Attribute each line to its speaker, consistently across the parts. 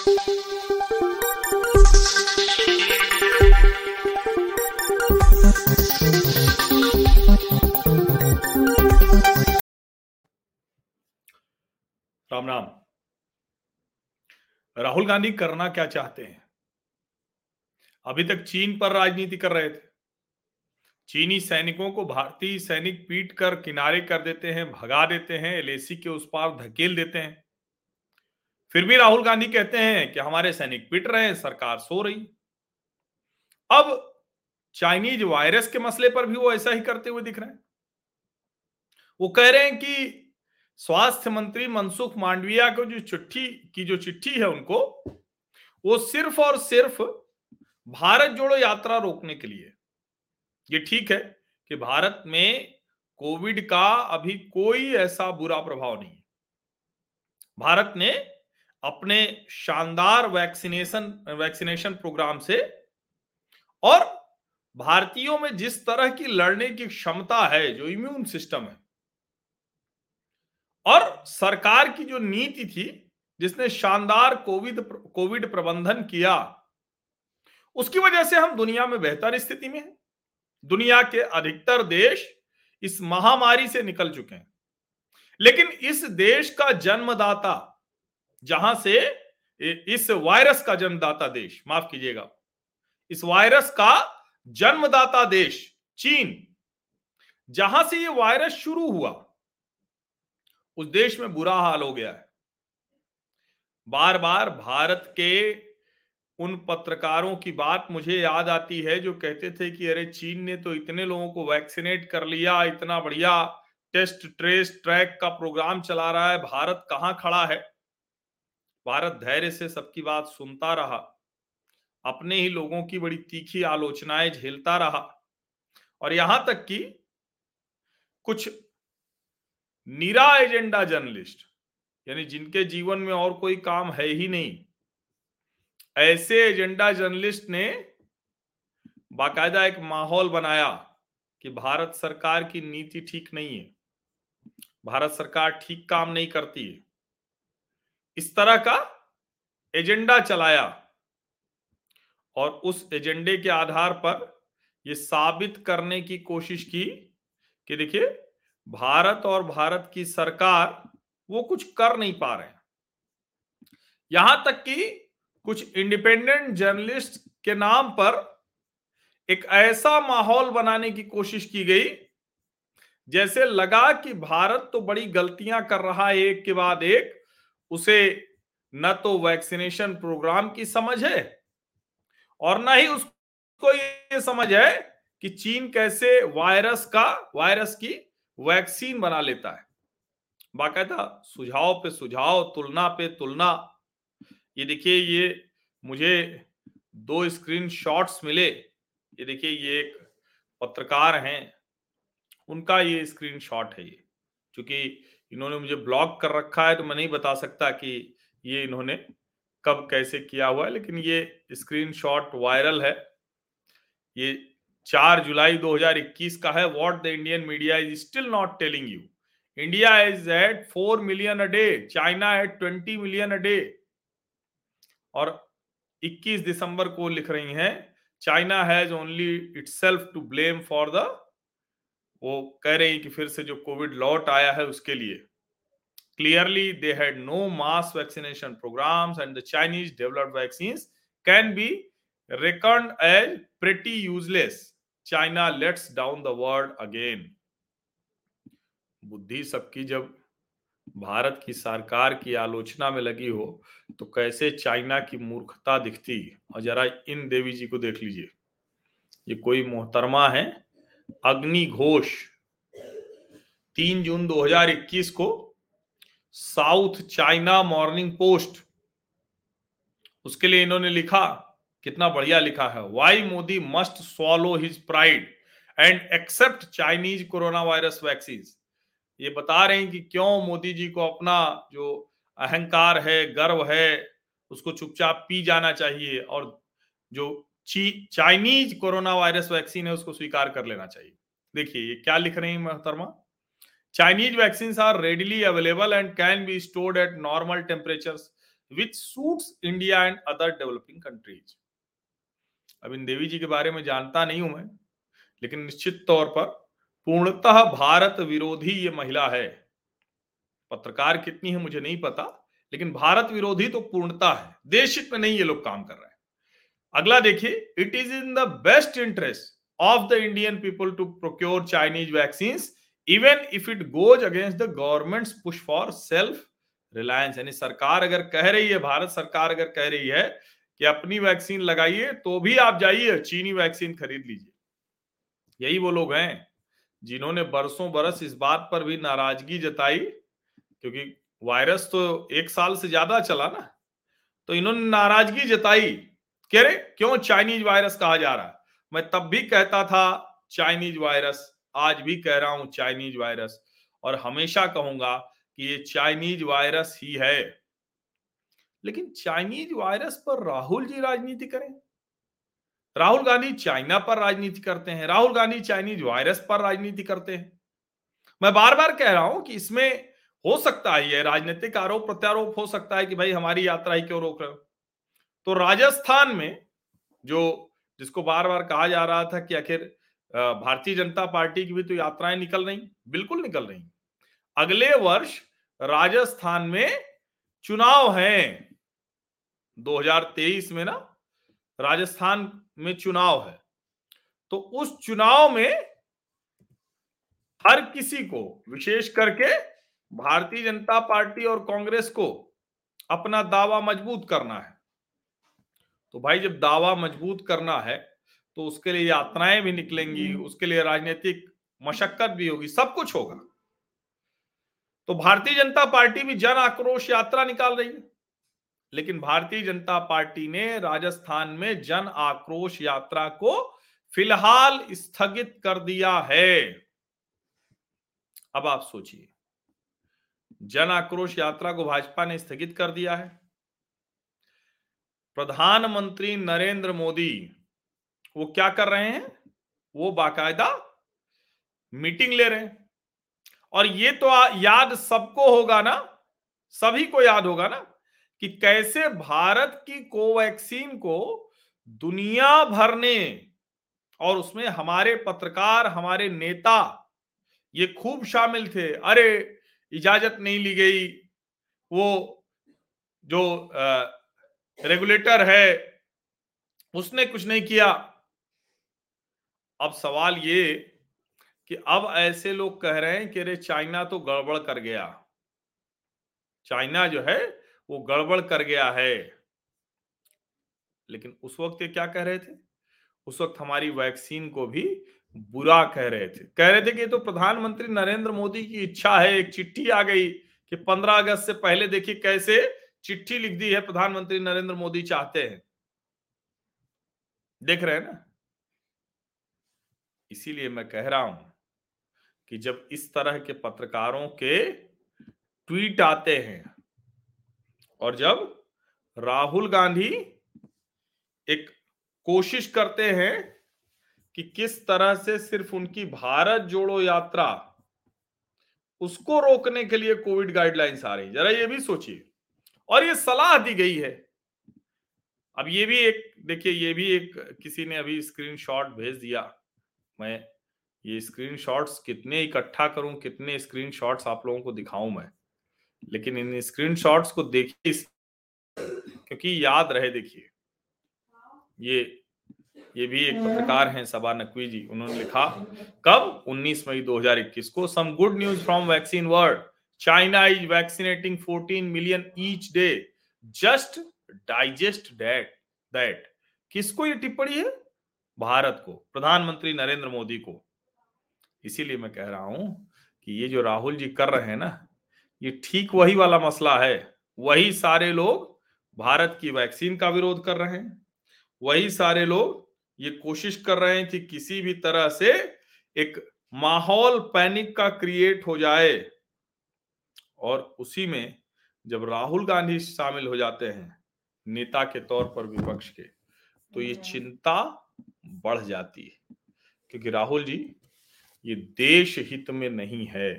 Speaker 1: राम राम। राहुल गांधी करना क्या चाहते हैं? अभी तक चीन पर राजनीति कर रहे थे। चीनी सैनिकों को भारतीय सैनिक पीट कर किनारे कर देते हैं, भगा देते हैं, एलएसी के उस पार धकेल देते हैं। फिर भी राहुल गांधी कहते हैं कि हमारे सैनिक पिट रहे हैं, सरकार सो रही। अब चाइनीज़ वायरस के मसले पर भी वो ऐसा ही करते हुए दिख रहे हैं। वो कह रहे हैं कि स्वास्थ्य मंत्री मनसुख मांडविया को जो चिट्ठी, की जो चिट्ठी है उनको, वो सिर्फ़ और सिर्फ़ भारत जोड़ो यात्रा रोकने के लिए। ये ठीक है कि भारत में कोविड का अभी कोई ऐसा बुरा प्रभाव नहीं भारत ने अपने शानदार वैक्सीनेशन वैक्सीनेशन प्रोग्राम से और भारतीयों में जिस तरह की लड़ने की क्षमता है, जो इम्यून सिस्टम है और सरकार की जो नीति थी, जिसने शानदार कोविड कोविड प्रबंधन किया, उसकी वजह से हम दुनिया में बेहतर स्थिति में हैं। दुनिया के अधिकतर देश इस महामारी से निकल चुके हैं। लेकिन इस देश का जन्मदाता जहाँ से इस वायरस का जन्मदाता देश, माफ़ कीजिएगा, इस वायरस का जन्मदाता देश चीन। जहाँ से ये वायरस शुरू हुआ, उस देश में बुरा हाल हो गया है। बार बार भारत के उन पत्रकारों की बात मुझे याद आती है जो कहते थे कि अरे चीन ने तो इतने लोगों को वैक्सीनेट कर लिया, इतना बढ़िया टेस्ट, ट्रेस, ट्रैक का प्रोग्राम चला रहा है, भारत कहाँ खड़ा है? भारत धैर्य से सबकी बात सुनता रहा। अपने ही लोगों की बड़ी तीखी आलोचनाएँ झेलता रहा। और यहाँ तक कि कुछ निरा एजेंडा जर्नलिस्ट, यानी जिनके जीवन में और कोई काम है ही नहीं, ऐसे एजेंडा जर्नलिस्ट ने बाकायदा एक माहौल बनाया कि भारत सरकार की नीति ठीक नहीं है। भारत सरकार ठीक काम नहीं करती है। इस तरह का एजेंडा चलाया और उस एजेंडे के आधार पर यह साबित करने की कोशिश की कि देखिए, भारत और भारत की सरकार वो कुछ कर नहीं पा रहे यहाँ तक कि कुछ इंडिपेंडेंट जर्नलिस्ट के नाम पर एक ऐसा माहौल बनाने की कोशिश की गई, जैसे लगा कि भारत तो बड़ी गलतियाँ कर रहा है एक के बाद एक उसे न तो वैक्सीनेशन प्रोग्राम की समझ है और न ही उसको ये समझ है कि चीन कैसे वायरस का, वायरस की वैक्सीन बना लेता है। बाकायदा सुझाव पे सुझाव, तुलना पे तुलना। ये देखिए, ये मुझे दो स्क्रीन शॉट्स मिले। ये देखिए, ये एक पत्रकार हैं, उनका ये स्क्रीन शॉट है ये क्योंकि इन्होंने मुझे ब्लॉक कर रखा है तो मैं नहीं बता सकता कि ये इन्होंने कब कैसे किया हुआ है, लेकिन ये स्क्रीनशॉट वायरल है। ये चार जुलाई 2021 का है। What the Indian media is still not telling you India is at four million a day China at twenty million a day और 21 दिसंबर को लिख रही हैं China has only itself to blame for the वो कह रही कि फिर से जो कोविड लौट आया है उसके लिए। Clearly they had no mass vaccination programs and the Chinese developed vaccine can be reckoned as pretty useless. China lets down the world again बुद्धि सबकी जब भारत की सरकार की आलोचना में लगी हो तो कैसे चाइना की मूर्खता दिखती? और जरा इन देवी जी को देख लीजिए। ये कोई मोहतरमा है? अग्नि घोष तीन जून 2021 को साउथ चाइना मॉर्निंग पोस्ट। उसके लिए इन्होंने लिखा, कितना बढ़िया लिखा है। Why Modi must swallow his pride and accept Chinese corona virus vaccine ये बता रहे हैं कि क्यों मोदी जी को अपना जो अहंकार है, गर्व है, उसको चुपचाप पी जाना चाहिए और जो चाइनीज़ कोरोना वायरस वैक्सीन है, उसको स्वीकार कर लेना चाहिए। देखिए, ये क्या लिख रहे हैं मोहतरमा? Chinese vaccine are readily available and can be stored at normal temperature which suits India and other developing countries अब इन देवी जी के बारे में जानता नहीं हूँ मैं, लेकिन निश्चित तौर पर पूर्णतः भारत विरोधी ये महिला है। पत्रकार कितनी है मुझे नहीं पता, लेकिन भारत विरोधी तो पूर्णता है। देश हित में नहीं ये लोग काम कर रहे हैं। अगला देखिए it is in the best interest of the Indian people to procure Chinese vaccine even if it goes against the government push for self reliance यानी सरकार अगर कह रही है, भारत सरकार अगर कह रही है कि अपनी वैक्सीन लगाइए तो भी आप जाइए, चीनी वैक्सीन खरीद लीजिए। यही वो लोग हैं जिन्होंने बरसों बरस इस बात पर भी नाराज़गी जताई, क्योंकि वायरस तो एक साल से ज़्यादा चला ना तो इन्होंने नाराज़गी जताई कह रहे, क्यों चाइनीज़ वायरस कहा जा रहा है? मैं तब भी कहता था चाइनीज़ वायरस आज भी कह रहा हूँ चाइनीज़ वायरस और हमेशा कहूँगा कि ये चाइनीज़ वायरस ही है। लेकिन चाइनीज़ वायरस पर राहुल जी राजनीति करें। राहुल गांधी चाइना पर राजनीति करते हैं। राहुल गांधी चाइनीज़ वायरस पर राजनीति करते हैं। मैं बार बार कह रहा हूँ कि इसमें हो सकता है ये राजनीतिक आरोप प्रत्यारोप हो सकता है कि भाई हमारी यात्रा ही क्यों रोक रहे हो? तो राजस्थान में जो, जिसको बार बार कहा जा रहा था कि आखिर भारतीय जनता पार्टी की भी तो यात्राएँ निकल रही, बिल्कुल निकल रही। अगले वर्ष राजस्थान में चुनाव है। 2023 में ना, राजस्थान में चुनाव है। तो उस चुनाव में हर किसी को, विशेष करके भारतीय जनता पार्टी और कांग्रेस को अपना दावा मज़बूत करना है। तो भाई जब दावा मज़बूत करना है तो उसके लिए यात्राएँ भी निकलेंगी उसके लिए राजनीतिक मशक्कत भी होगी सब कुछ होगा। तो भारतीय जनता पार्टी भी जन आक्रोश यात्रा निकाल रही है। लेकिन भारतीय जनता पार्टी ने राजस्थान में जन आक्रोश यात्रा को फ़िलहाल स्थगित कर दिया है। अब आप सोचिए जन आक्रोश यात्रा को भाजपा ने स्थगित कर दिया है। प्रधानमंत्री नरेंद्र मोदी, वो क्या कर रहे हैं? वो बाकायदा मीटिंग ले रहे हैं। और ये तो याद सबको होगा ना, सभी को याद होगा ना, कि कैसे भारत की कोवैक्सीन को दुनिया भर ने और उसमें हमारे पत्रकार, हमारे नेता, ये खूब शामिल थे। अरे, इजाज़त नहीं ली गई। वो जो रेगुलेटर है। उसने कुछ नहीं किया। अब सवाल ये कि अब ऐसे लोग कह रहे हैं कि अरे चाइना तो गड़बड़ कर गया। चाइना जो है, वो गड़बड़ कर गया है। लेकिन उस वक्त ये क्या कह रहे थे? उस वक्त हमारी वैक्सीन को भी बुरा कह रहे थे। कह रहे थे कि तो प्रधानमंत्री नरेंद्र मोदी की इच्छा है। एक चिट्ठी आ गई कि 15 अगस्त से पहले देखिए कैसे चिट्ठी लिख दी है, प्रधानमंत्री नरेंद्र मोदी चाहते हैं। देख रहे हैं ना? इसीलिए मैं कह रहा हूँ कि जब इस तरह के पत्रकारों के ट्वीट आते हैं और जब राहुल गांधी एक कोशिश करते हैं कि किस तरह से सिर्फ़ उनकी भारत जोड़ो यात्रा, उसको रोकने के लिए कोविड गाइडलाइंस आ रही जरा ये भी सोचिए। और ये सलाह दी गई है। अब ये भी एक, देखिए, ये भी एक, किसी ने अभी स्क्रीनशॉट भेज दिया। मैं ये स्क्रीनशॉट्स कितने इकट्ठा करूँ, कितने स्क्रीनशॉट्स आप लोगों को दिखाऊँ मैं। लेकिन इन स्क्रीनशॉट्स को देखिए क्योंकि याद रहे देखिए। ये ये भी एक पत्रकार हैं सबा नकवी जी, उन्होंने लिखा, कब? 19 मई 2021 को। Some good news from vaccine world China is vaccinating 14 million each day just digest that that किसको ये टिप्पणी है? भारत को, प्रधानमंत्री नरेंद्र मोदी को। इसीलिए मैं कह रहा हूँ कि ये जो राहुल जी कर रहे हैं ना, ये ठीक वही वाला मसला है। वही सारे लोग भारत की वैक्सीन का विरोध कर रहे हैं। वही सारे लोग ये कोशिश कर रहे हैं कि किसी भी तरह से एक माहौल पैनिक का क्रिएट हो जाए। और उसी में जब राहुल गांधी शामिल हो जाते हैं नेता के तौर पर विपक्ष के तो ये चिंता बढ़ जाती है। क्योंकि राहुल जी ये देश हित में नहीं है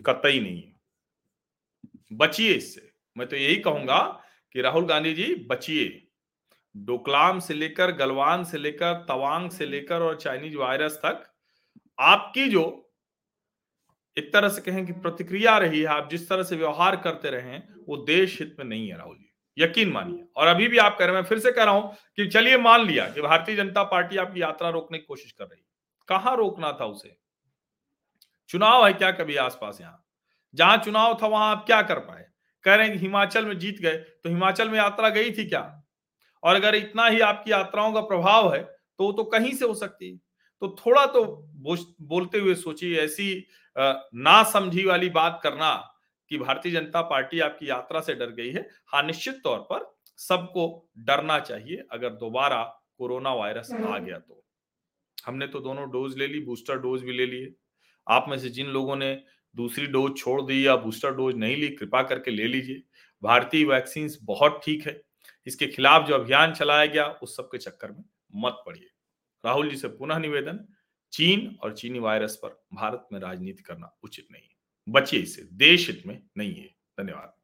Speaker 1: कतई नहीं बचिए इससे। मैं तो यही कहूँगा कि राहुल गांधी जी बचिए। डोकलाम से लेकर गलवान से लेकर तवांग से लेकर और चाइनीज़ वायरस तक आपकी जो एक तरह से कहें कि प्रतिक्रिया रही है, आप जिस तरह से व्यवहार करते रहे वो देश हित में नहीं है, राहुल जी। यकीन मानिए। और अभी भी आप कह रहे हैं, मैं फिर से कह रहा हूँ कि चलिए मान लिया कि भारतीय जनता पार्टी आपकी यात्रा रोकने की कोशिश कर रही कहाँ रोकना था उसे? चुनाव है क्या कभी आसपास यहाँ? जहाँ चुनाव था वहाँ आप क्या कर पाए? कह रहे हैं कि हिमाचल में जीत गए तो हिमाचल में यात्रा गई थी क्या? और अगर इतना ही आपकी यात्राओं का प्रभाव है तो वो तो कहीं से हो सकती है। तो थोड़ा तो बोलते हुए सोचिए ऐसी ना समझी वाली बात करना कि भारतीय जनता पार्टी आपकी यात्रा से डर गई है। हाँ निश्चित तौर पर सबको डरना चाहिए अगर दोबारा कोरोना वायरस आ गया तो। हमने तो दोनों डोज ले ली बूस्टर डोज भी ले लिए। आप में से जिन लोगों ने दूसरी डोज छोड़ दी या बूस्टर डोज नहीं ली कृपा करके ले लीजिए। भारतीय वैक्सीन बहुत ठीक है। इसके खिलाफ जो अभियान चलाया गया उस सब के चक्कर में मत पड़िए। राहुल जी से पुनः निवेदन, चीन और चीनी वायरस पर भारत में राजनीति करना उचित नहीं है। बचिए इसे, देश हित में नहीं है। धन्यवाद।